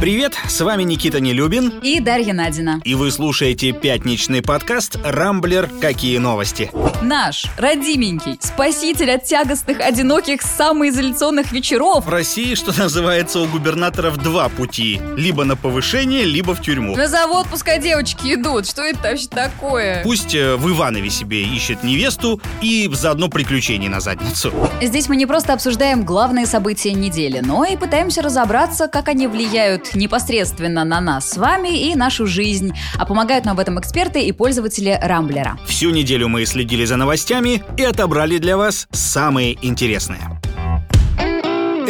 Привет, с вами Никита Нелюбин. И Дарья Надина. И вы слушаете пятничный подкаст «Рамблер. Какие новости?». Наш, родименький, спаситель от тягостных, одиноких, самоизоляционных вечеров. В России, что называется, у губернаторов два пути. Либо на повышение, либо в тюрьму. На завод пускай девочки идут. Что это вообще такое? Пусть э, в Иванове себе ищет невесту и заодно приключений на задницу. Здесь мы не просто обсуждаем главные события недели, но и пытаемся разобраться, как они влияют непосредственно на нас с вами и нашу жизнь. А помогают нам в этом эксперты и пользователи Рамблера. Всю неделю мы следили за новостями и отобрали для вас самые интересные.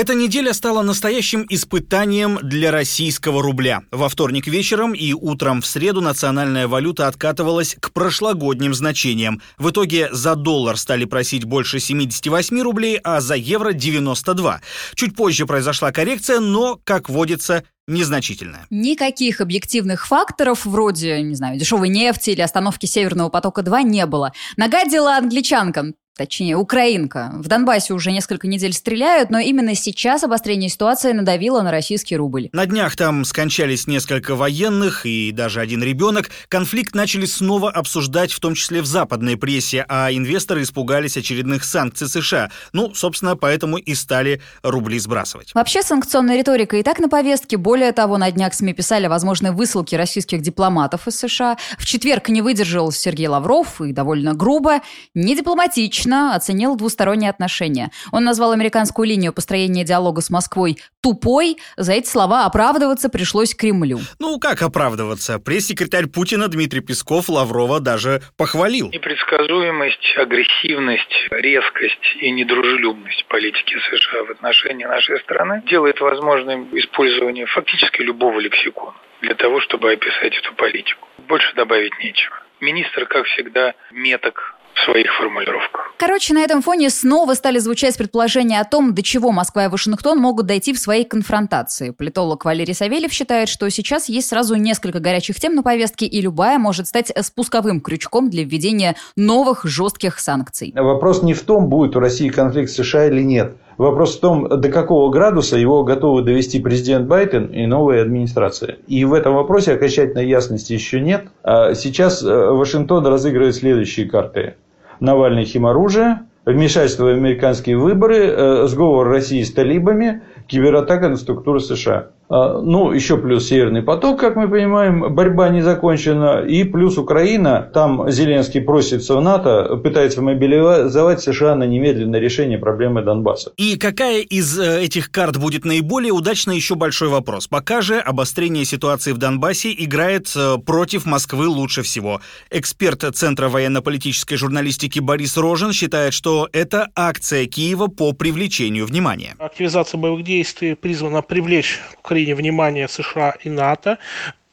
Эта неделя стала настоящим испытанием для российского рубля. Во вторник вечером и утром в среду национальная валюта откатывалась к прошлогодним значениям. В итоге за доллар стали просить больше 78 рублей, а за евро 92. Чуть позже произошла коррекция, но, как водится, незначительная. Никаких объективных факторов, вроде, не знаю, дешевой нефти или остановки Северного потока-2 не было. Нагадила англичанкам, точнее, украинка. В Донбассе уже несколько недель стреляют, но именно сейчас обострение ситуации надавило на российский рубль. На днях там скончались несколько военных и даже один ребенок. Конфликт начали снова обсуждать, в том числе в западной прессе, а инвесторы испугались очередных санкций США. Ну, собственно, поэтому и стали рубли сбрасывать. Вообще санкционная риторика и так на повестке. Более того, на днях СМИ писали о возможной высылке российских дипломатов из США. В четверг не выдержал Сергей Лавров и довольно грубо, не дипломатично, лично оценил двусторонние отношения. Он назвал американскую линию построения диалога с Москвой тупой. За эти слова оправдываться пришлось Кремлю. Ну, как оправдываться? Пресс-секретарь Путина Дмитрий Песков Лаврова даже похвалил. Непредсказуемость, агрессивность, резкость и недружелюбность политики США в отношении нашей страны делает возможным использование фактически любого лексикона для того, чтобы описать эту политику. Больше добавить нечего. Министр, как всегда, меток в своих формулировках. Короче, на этом фоне снова стали звучать предположения о том, до чего Москва и Вашингтон могут дойти в своей конфронтации. Политолог Валерий Савельев считает, что сейчас есть сразу несколько горячих тем на повестке, и любая может стать спусковым крючком для введения новых жестких санкций. Вопрос не в том, будет у России конфликт с США или нет. Вопрос в том, до какого градуса его готовы довести президент Байден и новая администрация. И в этом вопросе окончательной ясности еще нет. А сейчас э, Вашингтон разыгрывает следующие карты. Навальный химоружие, вмешательство в американские выборы, э, сговор России с талибами, кибератака на структуры США. А, ну, еще плюс Северный поток, как мы понимаем, борьба не закончена. И плюс Украина, там Зеленский просится в НАТО, пытается мобилизовать США на немедленное решение проблемы Донбасса. И какая из э, этих карт будет наиболее удачна, еще большой вопрос. Пока же обострение ситуации в Донбассе играет э, против Москвы лучше всего. Эксперт Центра военно-политической журналистики Борис Рожин считает, что это акция Киева по привлечению внимания. Активизация боевых действий призвана привлечь Украину Украине внимание США и НАТО,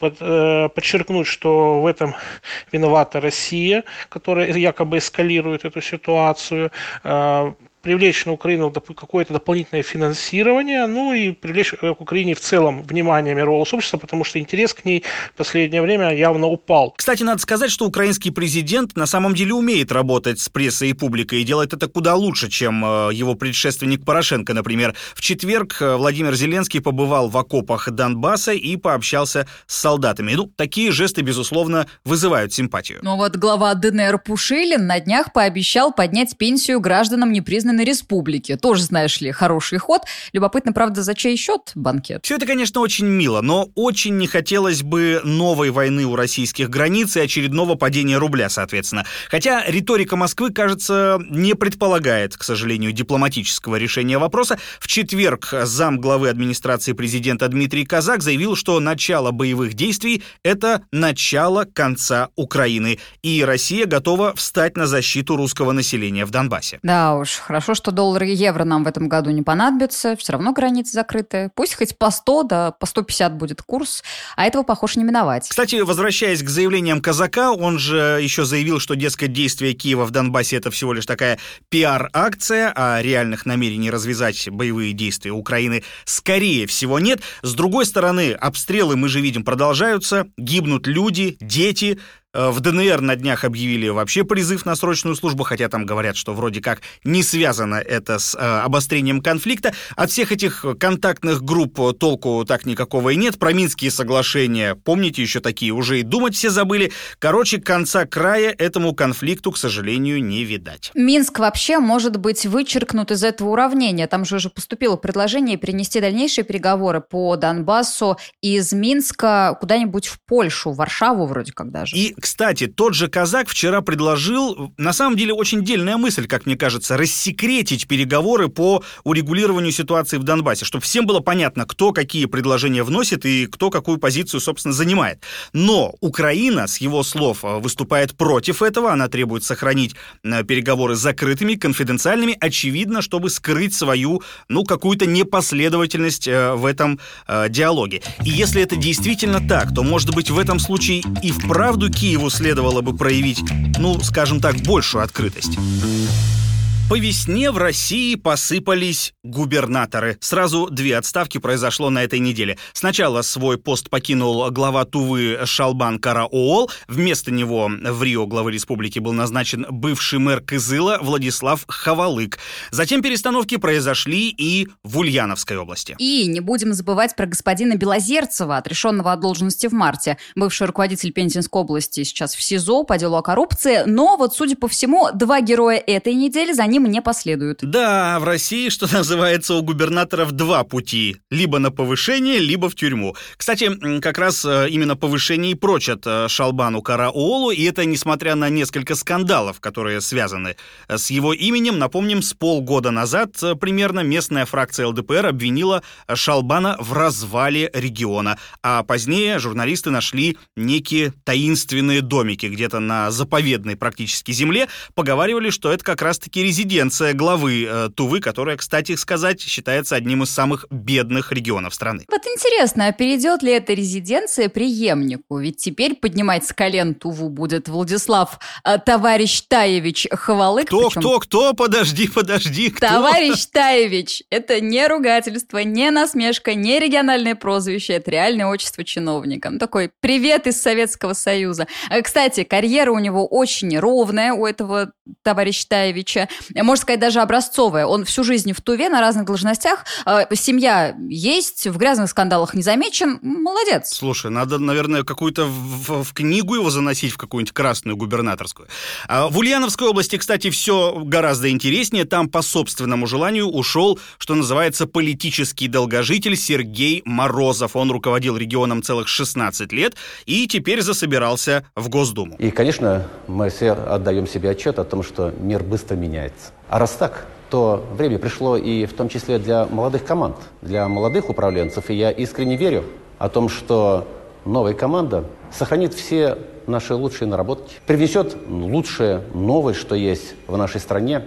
э, подчеркнуть, что в этом виновата Россия, которая якобы эскалирует эту ситуацию, э, привлечь на Украину какое-то дополнительное финансирование, ну и привлечь к Украине в целом внимание мирового сообщества, потому что интерес к ней в последнее время явно упал. Кстати, надо сказать, что украинский президент на самом деле умеет работать с прессой и публикой и делает это куда лучше, чем э, его предшественник Порошенко, например. В четверг э, Владимир Зеленский побывал в окопах Донбасса и пообщался с солдатами. Ну, такие жесты, безусловно, вызывают симпатию. Но вот глава ДНР Пушилин на днях пообещал поднять пенсию гражданам непризнанных Соединенной Республики. Тоже, знаешь ли, хороший ход. Любопытно, правда, за чей счет банкет? Все это, конечно, очень мило, но очень не хотелось бы новой войны у российских границ и очередного падения рубля, соответственно. Хотя риторика Москвы, кажется, не предполагает, к сожалению, дипломатического решения вопроса. В четверг зам главы администрации президента Дмитрий Казак заявил, что начало боевых действий — это начало конца Украины, и Россия готова встать на защиту русского населения в Донбассе. Да уж, хорошо Хорошо, что доллары и евро нам в этом году не понадобятся. Все равно границы закрыты. Пусть хоть по 100, да по 150 будет курс. А этого, похоже, не миновать. Кстати, возвращаясь к заявлениям казака, он же еще заявил, что, дескать, действия Киева в Донбассе это всего лишь такая пиар-акция, а реальных намерений развязать боевые действия Украины скорее всего нет. С другой стороны, обстрелы, мы же видим, продолжаются. Гибнут люди, дети. Э, в ДНР на днях объявили вообще призыв на срочную службу, хотя там говорят, что вроде как не связано это с э, обострением конфликта. От всех этих контактных групп толку так никакого и нет. Про Минские соглашения, помните, еще такие уже и думать все забыли. Короче, конца края этому конфликту, к сожалению, не видать. Минск вообще может быть вычеркнут из этого уравнения. Там же уже поступило предложение перенести дальнейшие переговоры по Донбассу из Минска куда-нибудь в Польшу, в Варшаву вроде как даже. И, кстати, тот же казак вчера предложил, на самом деле очень дельная мысль, как мне кажется, рассекретить переговоры по урегулированию ситуации в Донбассе, чтобы всем было понятно, кто какие предложения вносит и кто какую позицию, собственно, занимает. Но Украина, с его слов, выступает против этого, она требует сохранить э, переговоры закрытыми, конфиденциальными, очевидно, чтобы скрыть свою, ну, какую-то непоследовательность э, в этом э, диалоге. И если это действительно так, то, может быть, в этом случае и вправду Киеву следовало бы проявить, ну, скажем так, большую открытость. По весне в России посыпались губернаторы. Сразу две отставки произошло на этой неделе. Сначала свой пост покинул глава Тувы Шалбан Караоол. Вместо него в Рио главы республики был назначен бывший мэр Кызыла Владислав Хавалык. Затем перестановки произошли и в Ульяновской области. И не будем забывать про господина Белозерцева, отрешенного от должности в марте. Бывший руководитель Пензенской области сейчас в СИЗО по делу о коррупции. Но вот, судя по всему, два героя этой недели за ним ним не последуют. Да, в России, что называется, у губернаторов два пути. Либо на повышение, либо в тюрьму. Кстати, как раз э, именно повышение и прочат э, Шалбану Караолу, и это несмотря на несколько скандалов, которые связаны э, с его именем. Напомним, с полгода назад примерно местная фракция ЛДПР обвинила Шалбана в развале региона. А позднее журналисты нашли некие таинственные домики где-то на заповедной практически земле. Поговаривали, что это как раз-таки резиденция резиденция главы э, Тувы, которая, кстати сказать, считается одним из самых бедных регионов страны. Вот интересно, а перейдет ли эта резиденция преемнику? Ведь теперь поднимать с колен Туву будет Владислав э, товарищ Таевич Хвалык. Кто, причем... кто, кто? Подожди, подожди. Кто? Товарищ Таевич. Это не ругательство, не насмешка, не региональное прозвище. Это реальное отчество чиновника. Ну, такой привет из Советского Союза. Э, кстати, карьера у него очень ровная, у этого товарища Таевича можно сказать, даже образцовая. Он всю жизнь в Туве на разных должностях. А, семья есть, в грязных скандалах не замечен. Молодец. Слушай, надо, наверное, какую-то в, в книгу его заносить, в какую-нибудь красную губернаторскую. А в Ульяновской области, кстати, все гораздо интереснее. Там по собственному желанию ушел, что называется, политический долгожитель Сергей Морозов. Он руководил регионом целых 16 лет и теперь засобирался в Госдуму. И, конечно, мы все отдаем себе отчет о том, что мир быстро меняется. А раз так, то время пришло и в том числе для молодых команд, для молодых управленцев. И я искренне верю о том, что новая команда сохранит все наши лучшие наработки, привнесет лучшее, новое, что есть в нашей стране,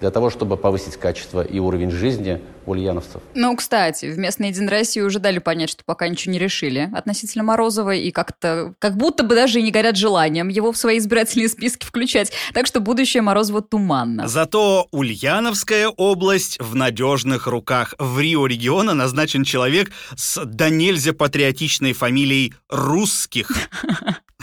для того, чтобы повысить качество и уровень жизни ульяновцев. Ну, кстати, в местной Единой России уже дали понять, что пока ничего не решили относительно Морозова, и как-то, как будто бы даже и не горят желанием его в свои избирательные списки включать. Так что будущее Морозова туманно. Зато Ульяновская область в надежных руках. В Рио региона назначен человек с до нельзя патриотичной фамилией Русских.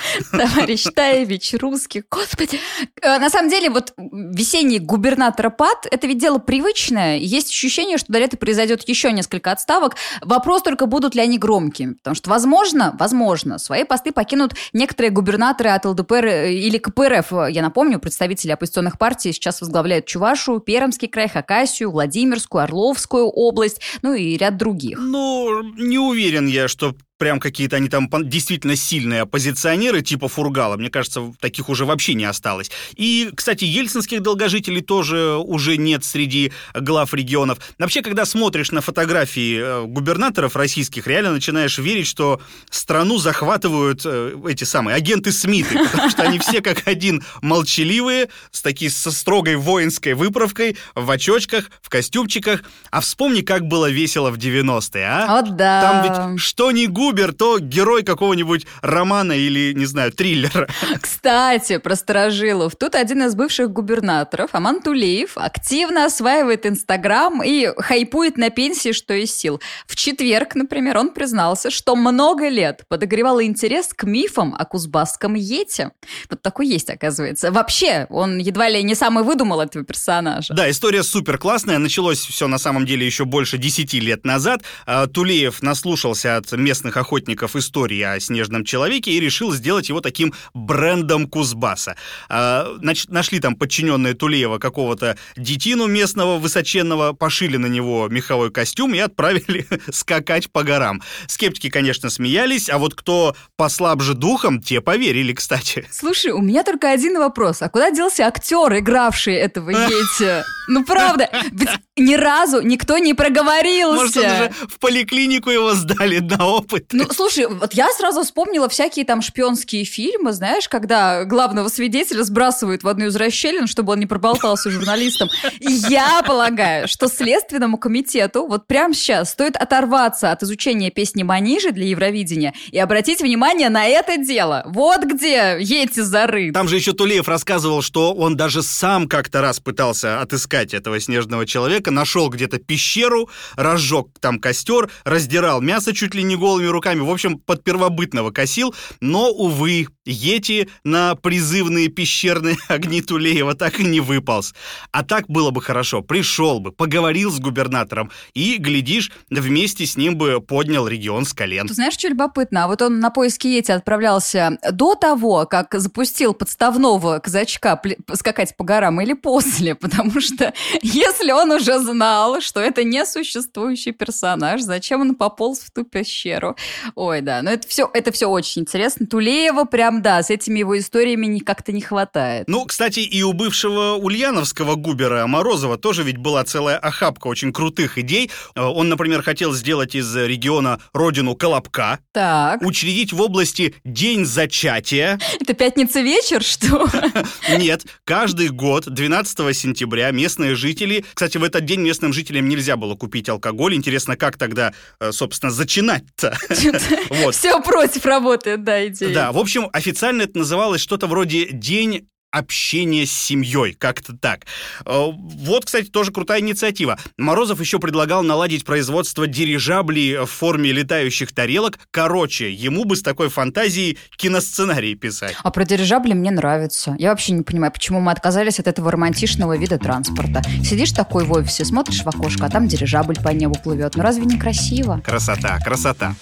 Товарищ Таевич, русских, господи. Э, на самом деле, вот весенний губернатора ПАД, это ведь дело привычное. Есть ощущение, что до лета произойдет еще несколько отставок. Вопрос только, будут ли они громкими. Потому что, возможно, возможно, свои посты покинут некоторые губернаторы от ЛДПР э, или КПРФ. Я напомню, представители оппозиционных партий сейчас возглавляют Чувашу, Пермский край, Хакасию, Владимирскую, Орловскую область, ну и ряд других. Ну, не уверен я, что прям какие-то они там действительно сильные оппозиционеры типа Фургала. Мне кажется, таких уже вообще не осталось. И, кстати, ельцинских долгожителей тоже уже нет среди глав регионов. Вообще, когда смотришь на фотографии э, губернаторов российских, реально начинаешь верить, что страну захватывают э, эти самые агенты Смиты, потому что они все как один молчаливые, с такой со строгой воинской выправкой, в очочках, в костюмчиках. А вспомни, как было весело в 90-е, а? Вот да. Там ведь что ни губ Губер, то герой какого-нибудь романа или, не знаю, триллера. Кстати, про сторожилов. Тут один из бывших губернаторов, Аман Тулеев, активно осваивает Инстаграм и хайпует на пенсии, что из сил. В четверг, например, он признался, что много лет подогревал интерес к мифам о кузбасском Ете. Вот такой есть, оказывается. Вообще, он едва ли не самый выдумал этого персонажа. Да, история супер классная. Началось все на самом деле еще больше 10 лет назад. А, Тулеев наслушался от местных охотников истории о снежном человеке и решил сделать его таким брендом Кузбасса. А, нашли там подчиненные Тулеева какого-то детину местного высоченного, пошили на него меховой костюм и отправили скакать по горам. Скептики, конечно, смеялись, а вот кто послабже духом, те поверили, кстати. Слушай, у меня только один вопрос. А куда делся актер, игравший этого Йети? Ну, правда, ведь ни разу никто не проговорился. Может, он уже в поликлинику его сдали на опыт? Ну, слушай, вот я сразу вспомнила всякие там шпионские фильмы, знаешь, когда главного свидетеля сбрасывают в одну из расщелин, чтобы он не проболтался журналистам. И я полагаю, что Следственному комитету вот прямо сейчас стоит оторваться от изучения песни Манижи для Евровидения и обратить внимание на это дело. Вот где эти зарыты. Там же еще Тулеев рассказывал, что он даже сам как-то раз пытался отыскать этого снежного человека, нашел где-то пещеру, разжег там костер, раздирал мясо чуть ли не голыми руками, в общем, под первобытного косил, но, увы, Йети на призывные пещерные огни Тулеева так и не выполз. А так было бы хорошо, пришел бы, поговорил с губернатором и, глядишь, вместе с ним бы поднял регион с колен. Ты знаешь, что любопытно? А вот он на поиски Йети отправлялся до того, как запустил подставного казачка скакать по горам или после? Потому что если он уже знал, что это несуществующий персонаж, зачем он пополз в ту пещеру? Ой, да, но это все, это все очень интересно. Тулеева прям, да, с этими его историями как-то не хватает. Ну, кстати, и у бывшего ульяновского губера Морозова тоже ведь была целая охапка очень крутых идей. Э, Он, например, хотел сделать из региона родину Колобка, Так, учредить в области День зачатия. это пятница вечер, что? Нет, каждый год, 12 сентября, местные жители... Кстати, в этот день местным жителям нельзя было купить алкоголь. Интересно, как тогда, э, собственно, зачинать-то? Вот. Все против работает, да, идея. Да, в общем, официально это называлось что-то вроде «День общения с семьей, как-то так. Э, Вот, кстати, тоже крутая инициатива. Морозов еще предлагал наладить производство дирижаблей в форме летающих тарелок. Короче, ему бы с такой фантазией киносценарий писать. А про дирижабли мне нравится. Я вообще не понимаю, почему мы отказались от этого романтичного вида транспорта. Сидишь такой в офисе, смотришь в окошко, а там дирижабль по небу плывет. Ну разве не красиво? Красота, красота.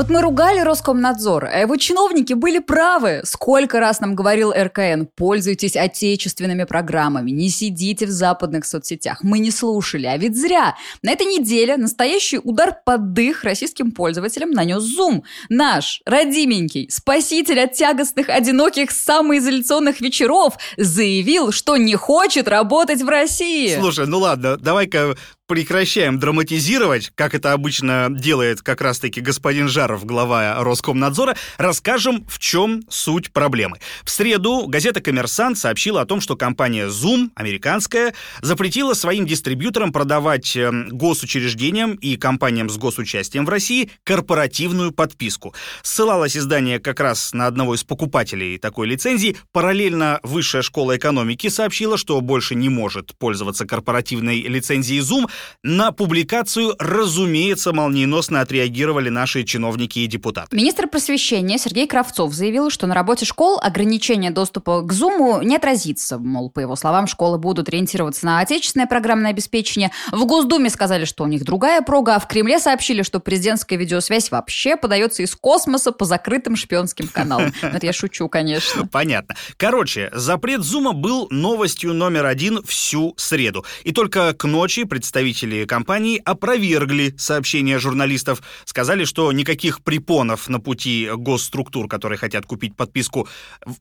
Вот мы ругали Роскомнадзор, а его чиновники были правы. Сколько раз нам говорил РКН, пользуйтесь отечественными программами, не сидите в западных соцсетях. Мы не слушали, а ведь зря. На этой неделе настоящий удар под дых российским пользователям нанес Zoom. Наш, родименький, спаситель от тягостных, одиноких, самоизоляционных вечеров заявил, что не хочет работать в России. Слушай, ну ладно, давай-ка прекращаем драматизировать, как это обычно делает как раз-таки господин Жаров, глава Роскомнадзора, расскажем, в чем суть проблемы. В среду газета «Коммерсант» сообщила о том, что компания Zoom, американская, запретила своим дистрибьюторам продавать э, госучреждениям и компаниям с госучастием в России корпоративную подписку. Ссылалось издание как раз на одного из покупателей такой лицензии. Параллельно Высшая школа экономики сообщила, что больше не может пользоваться корпоративной лицензией Zoom, на публикацию, разумеется, молниеносно отреагировали наши чиновники и депутаты. Министр просвещения Сергей Кравцов заявил, что на работе школ ограничение доступа к Зуму не отразится. Мол, по его словам, школы будут ориентироваться на отечественное программное обеспечение. В Госдуме сказали, что у них другая прога, а в Кремле сообщили, что президентская видеосвязь вообще подается из космоса по закрытым шпионским каналам. Ну, Это я шучу, конечно. Понятно. Короче, запрет Зума был новостью номер один всю среду. И только к ночи представители компании опровергли сообщения журналистов. Сказали, что никаких препонов на пути госструктур, которые хотят купить подписку,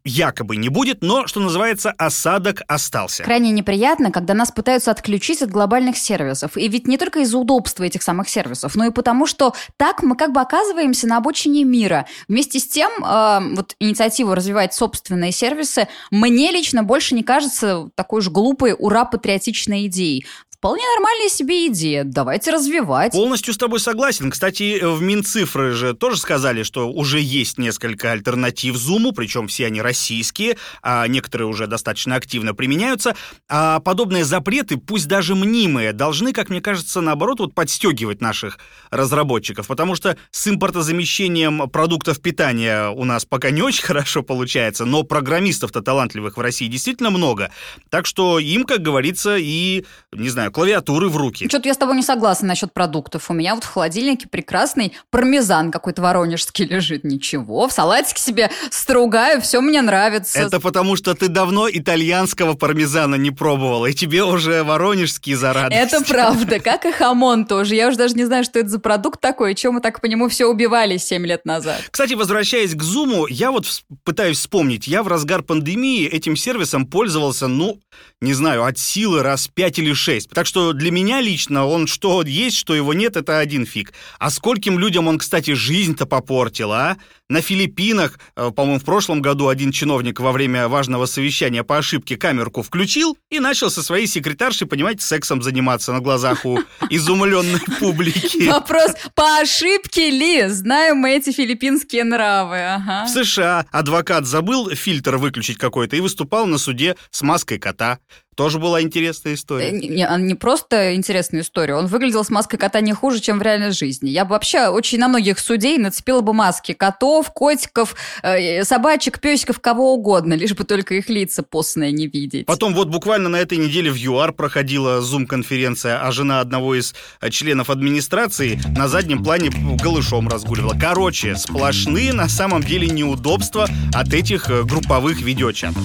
якобы не будет, но, что называется, осадок остался. Крайне неприятно, когда нас пытаются отключить от глобальных сервисов. И ведь не только из-за удобства этих самых сервисов, но и потому, что так мы как бы оказываемся на обочине мира. Вместе с тем, э, вот инициативу развивать собственные сервисы мне лично больше не кажется такой уж глупой, ура-патриотичной идеей. Вполне нормальная себе идея. Давайте развивать. Полностью с тобой согласен. Кстати, в Минцифры же тоже сказали, что уже есть несколько альтернатив Зуму, причем все они российские, а некоторые уже достаточно активно применяются. А подобные запреты, пусть даже мнимые, должны, как мне кажется, наоборот, вот подстегивать наших разработчиков, потому что с импортозамещением продуктов питания у нас пока не очень хорошо получается, но программистов-то талантливых в России действительно много. Так что им, как говорится, и, не знаю, клавиатуры в руки. Что-то я с тобой не согласна насчет продуктов. У меня вот в холодильнике прекрасный пармезан какой-то воронежский лежит. Ничего, в салатике себе стругаю, все мне нравится. Это потому, что ты давно итальянского пармезана не пробовала, и тебе уже воронежский зарадовался. Это правда, как и хамон тоже. Я уже даже не знаю, что это за продукт такой, чем мы так по нему все убивали 7 лет назад. Кстати, возвращаясь к Зуму, я вот пытаюсь вспомнить. Я в разгар пандемии этим сервисом пользовался, ну, не знаю, от силы раз пять или шесть. Так что для меня лично он что есть, что его нет, это один фиг. А скольким людям он, кстати, жизнь-то попортил, а? На Филиппинах, э, по-моему, в прошлом году один чиновник во время важного совещания по ошибке камерку включил и начал со своей секретаршей, понимаете, сексом заниматься на глазах у изумленной публики. Вопрос, по ошибке ли? Знаем мы эти филиппинские нравы, ага. В США адвокат забыл фильтр выключить какой-то и выступал на суде с маской кота. Тоже была интересная история. Э, не, не просто интересная история. Он выглядел с маской кота не хуже, чем в реальной жизни. Я бы вообще очень на многих судей нацепила бы маски котов, котиков, э, собачек, песиков, кого угодно, лишь бы только их лица постные не видеть. Потом вот буквально на этой неделе в ЮАР проходила зум-конференция, а жена одного из э, членов администрации на заднем плане голышом разгуливала. Короче, сплошные на самом деле неудобства от этих групповых видеочатов.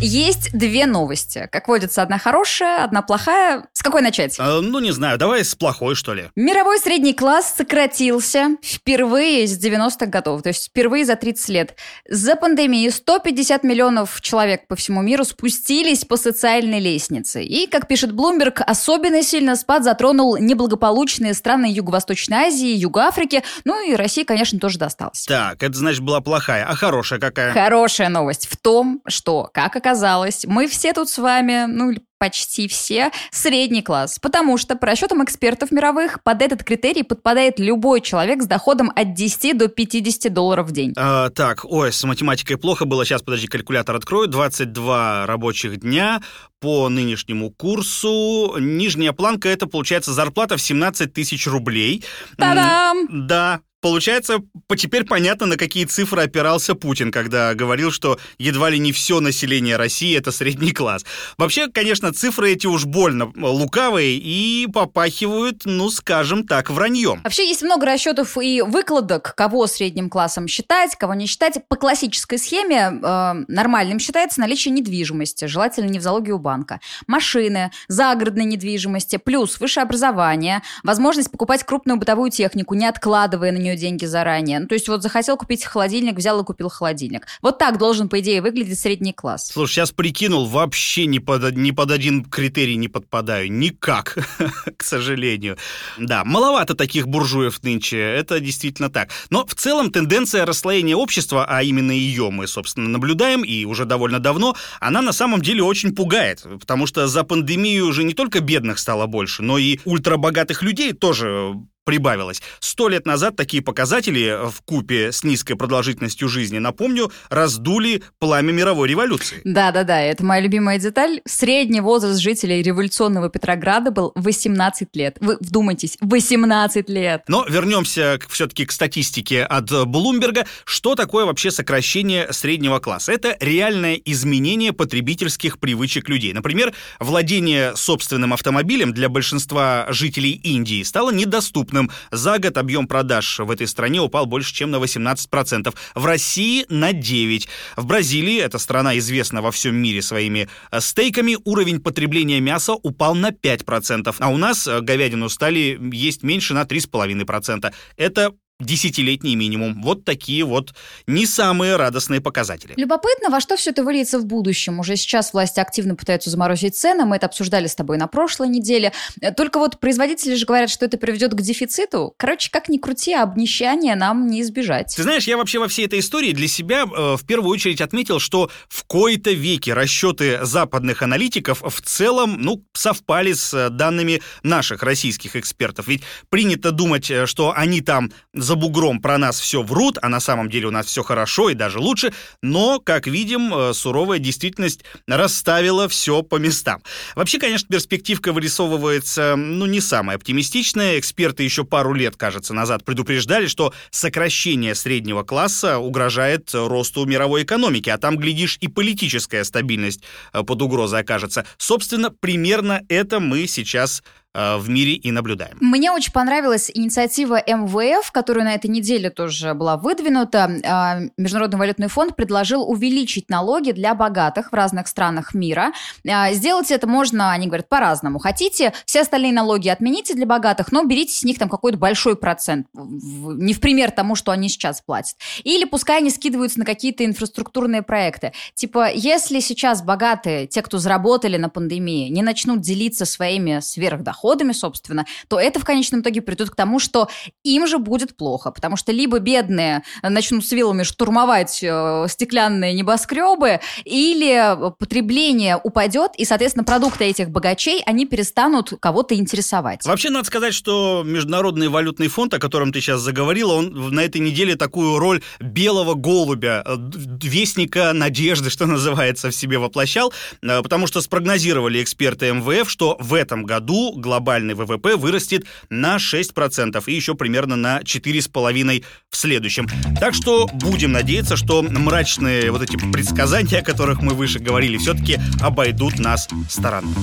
Есть две новости. Как водится, одна хорошая, одна плохая. С какой начать? Э, ну, не знаю, давай с плохой, что ли. Мировой средний класс сократился впервые с 90-х годов, то есть впервые за 30 лет. За пандемию 150 миллионов человек по всему миру спустились по социальной лестнице. И, как пишет Bloomberg, особенно сильно спад затронул неблагополучные страны Юго-Восточной Азии, Юго-Африки, ну и России, конечно, тоже досталось. Так, это значит была плохая. А хорошая какая? Хорошая новость в том, что, как оказалось, мы все тут с вами, ну, почти все, средний класс. Потому что, по расчетам экспертов мировых, под этот критерий подпадает любой человек с доходом от 10 до 50 долларов в день. А, так, ой, с математикой плохо было. Сейчас, подожди, калькулятор открою. 22 рабочих дня по нынешнему курсу. Нижняя планка – это, получается, зарплата в 17 тысяч рублей. Та-дам! Да, Получается, теперь понятно, на какие цифры опирался Путин, когда говорил, что едва ли не все население России – это средний класс. Вообще, конечно, цифры эти уж больно лукавые и попахивают, ну, скажем так, враньем. Вообще, есть много расчетов и выкладок, кого средним классом считать, кого не считать. По классической схеме э, нормальным считается наличие недвижимости, желательно не в залоге у банка, машины, загородной недвижимости, плюс высшее образование, возможность покупать крупную бытовую технику, не откладывая на нее нее деньги заранее. Ну, то есть вот захотел купить холодильник, взял и купил холодильник. Вот так должен, по идее, выглядеть средний класс. Слушай, сейчас прикинул, вообще ни под, ни под один критерий не подпадаю. Никак, к сожалению. Да, маловато таких буржуев нынче, это действительно так. Но в целом тенденция расслоения общества, а именно ее мы, собственно, наблюдаем, и уже довольно давно, она на самом деле очень пугает, потому что за пандемию уже не только бедных стало больше, но и ультрабогатых людей тоже прибавилось. Сто лет назад такие показатели в купе с низкой продолжительностью жизни, напомню, раздули пламя мировой революции. Да-да-да, это моя любимая деталь. Средний возраст жителей революционного Петрограда был 18 лет. Вы вдумайтесь, 18 лет! Но вернемся все-таки к статистике от Блумберга. Что такое вообще сокращение среднего класса? Это реальное изменение потребительских привычек людей. Например, владение собственным автомобилем для большинства жителей Индии стало недоступным крупным. За год объем продаж в этой стране упал больше, чем на 18%. В России на 9%. В Бразилии, эта страна известна во всем мире своими э, стейками, уровень потребления мяса упал на 5%. А у нас э, говядину стали есть меньше на 3,5%. Это десятилетний минимум. Вот такие вот не самые радостные показатели. Любопытно, во что все это выльется в будущем. Уже сейчас власти активно пытаются заморозить цены, мы это обсуждали с тобой на прошлой неделе. Только вот производители же говорят, что это приведет к дефициту. Короче, как ни крути, а обнищания нам не избежать. Ты знаешь, я вообще во всей этой истории для себя э, в первую очередь отметил, что в кои-то веки расчеты западных аналитиков в целом, ну, совпали с э, данными наших российских экспертов. Ведь принято думать, э, что они там за бугром про нас все врут, а на самом деле у нас все хорошо и даже лучше, но, как видим, э, суровая действительность расставила все по местам. Вообще, конечно, перспективка вырисовывается, ну, не самая оптимистичная. Эксперты еще пару лет, кажется, назад предупреждали, что сокращение среднего класса угрожает росту мировой экономики, а там, глядишь, и политическая стабильность э, под угрозой окажется. Собственно, примерно это мы сейчас в мире и наблюдаем. Мне очень понравилась инициатива МВФ, которая на этой неделе тоже была выдвинута. А, Международный валютный фонд предложил увеличить налоги для богатых в разных странах мира. А, сделать это можно, они говорят, по-разному. Хотите, все остальные налоги отмените для богатых, но берите с них там какой-то большой процент, не в пример тому, что они сейчас платят. Или пускай они скидываются на какие-то инфраструктурные проекты. Типа, если сейчас богатые, те, кто заработали на пандемии, не начнут делиться своими сверхдоходами, доходами, собственно, то это в конечном итоге придет к тому, что им же будет плохо, потому что либо бедные начнут с вилами штурмовать э, стеклянные небоскребы, или потребление упадет, и, соответственно, продукты этих богачей, они перестанут кого-то интересовать. Вообще, надо сказать, что Международный валютный фонд, о котором ты сейчас заговорила, он на этой неделе такую роль белого голубя, э, вестника надежды, что называется, в себе воплощал, э, потому что спрогнозировали эксперты МВФ, что в этом году глобальный ВВП вырастет на 6% и еще примерно на 4,5% в следующем. Так что будем надеяться, что мрачные вот эти предсказания, о которых мы выше говорили, все-таки обойдут нас стороной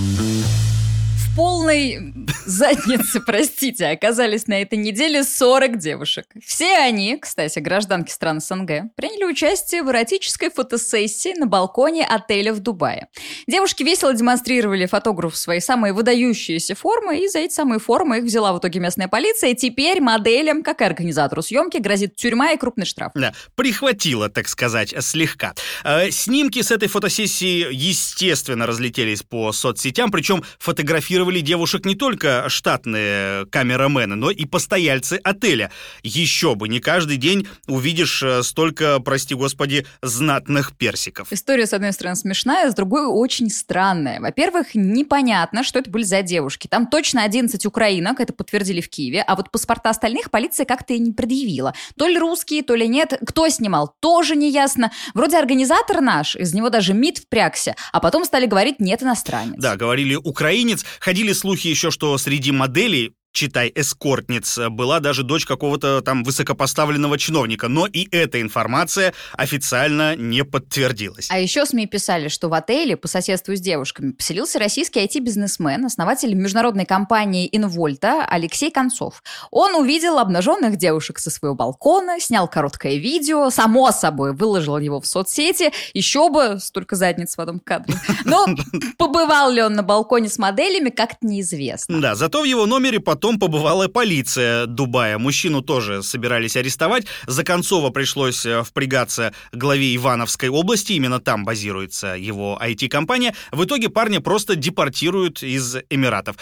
полной заднице, простите, оказались на этой неделе 40 девушек. Все они, кстати, гражданки стран СНГ, приняли участие в эротической фотосессии на балконе отеля в Дубае. Девушки весело демонстрировали фотографу свои самые выдающиеся формы, и за эти самые формы их взяла в итоге местная полиция, и теперь моделям, как и организатору съемки, грозит тюрьма и крупный штраф. Да, прихватило, так сказать, слегка. Э, снимки с этой фотосессии, естественно, разлетелись по соцсетям, причем фотографировали фотографировали девушек не только штатные камерамены, но и постояльцы отеля. Еще бы, не каждый день увидишь э, столько, прости господи, знатных персиков. История, с одной стороны, смешная, с другой очень странная. Во-первых, непонятно, что это были за девушки. Там точно 11 украинок, это подтвердили в Киеве, а вот паспорта остальных полиция как-то и не предъявила. То ли русские, то ли нет. Кто снимал, тоже не ясно. Вроде организатор наш, из него даже МИД впрягся, а потом стали говорить «нет, иностранец». Да, говорили украинец, Ходили слухи еще, что среди моделей читай, эскортниц, была даже дочь какого-то там высокопоставленного чиновника, но и эта информация официально не подтвердилась. А еще СМИ писали, что в отеле по соседству с девушками поселился российский IT-бизнесмен, основатель международной компании Инвольта Алексей Концов. Он увидел обнаженных девушек со своего балкона, снял короткое видео, само собой выложил его в соцсети, еще бы столько задниц в одном кадре. Но побывал ли он на балконе с моделями, как-то неизвестно. Да, зато в его номере потом Потом побывала полиция Дубая. Мужчину тоже собирались арестовать. За Концова пришлось э, впрягаться главе Ивановской области. Именно там базируется его IT-компания. В итоге парня просто депортируют из Эмиратов.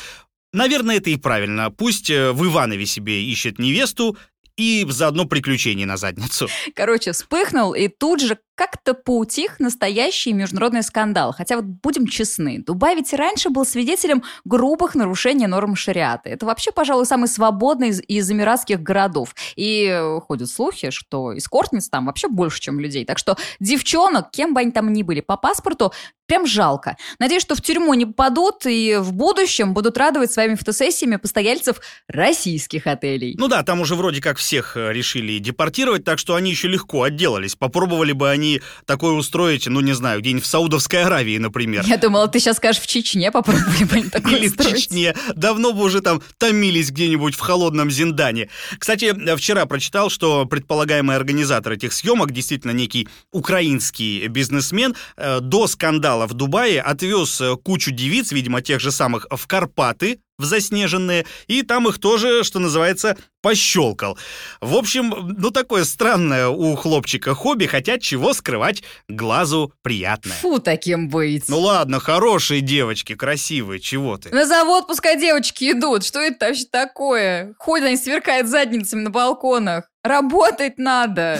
Наверное, это и правильно. Пусть э, в Иванове себе ищет невесту, и заодно приключений на задницу. Короче, вспыхнул, и тут же как-то поутих настоящий международный скандал. Хотя вот будем честны, Дубай ведь раньше был свидетелем грубых нарушений норм шариата. Это вообще, пожалуй, самый свободный из, из эмиратских городов. И э, ходят слухи, что эскортниц там вообще больше, чем людей. Так что девчонок, кем бы они там ни были, по паспорту прям жалко. Надеюсь, что в тюрьму не попадут и в будущем будут радовать своими фотосессиями постояльцев российских отелей. Ну да, там уже вроде как всех э, решили депортировать, так что они еще легко отделались. Попробовали бы они они такое устроить, ну, не знаю, где-нибудь в Саудовской Аравии, например. Я думала, ты сейчас скажешь, в Чечне попробовали бы такое Или устроить. в Чечне. Давно бы уже там томились где-нибудь в холодном Зиндане. Кстати, вчера прочитал, что предполагаемый организатор этих съемок, действительно некий украинский бизнесмен, э, до скандала в Дубае отвез кучу девиц, видимо, тех же самых, в Карпаты, в в заснеженные, и там их тоже, что называется, пощелкал. В общем, ну такое странное у хлопчика хобби, хотя чего скрывать, глазу приятное. Фу, таким быть. Ну ладно, хорошие девочки, красивые, чего ты? На завод пускай девочки идут. Что это вообще такое? Ходят они, сверкают задницами на балконах. Работать надо.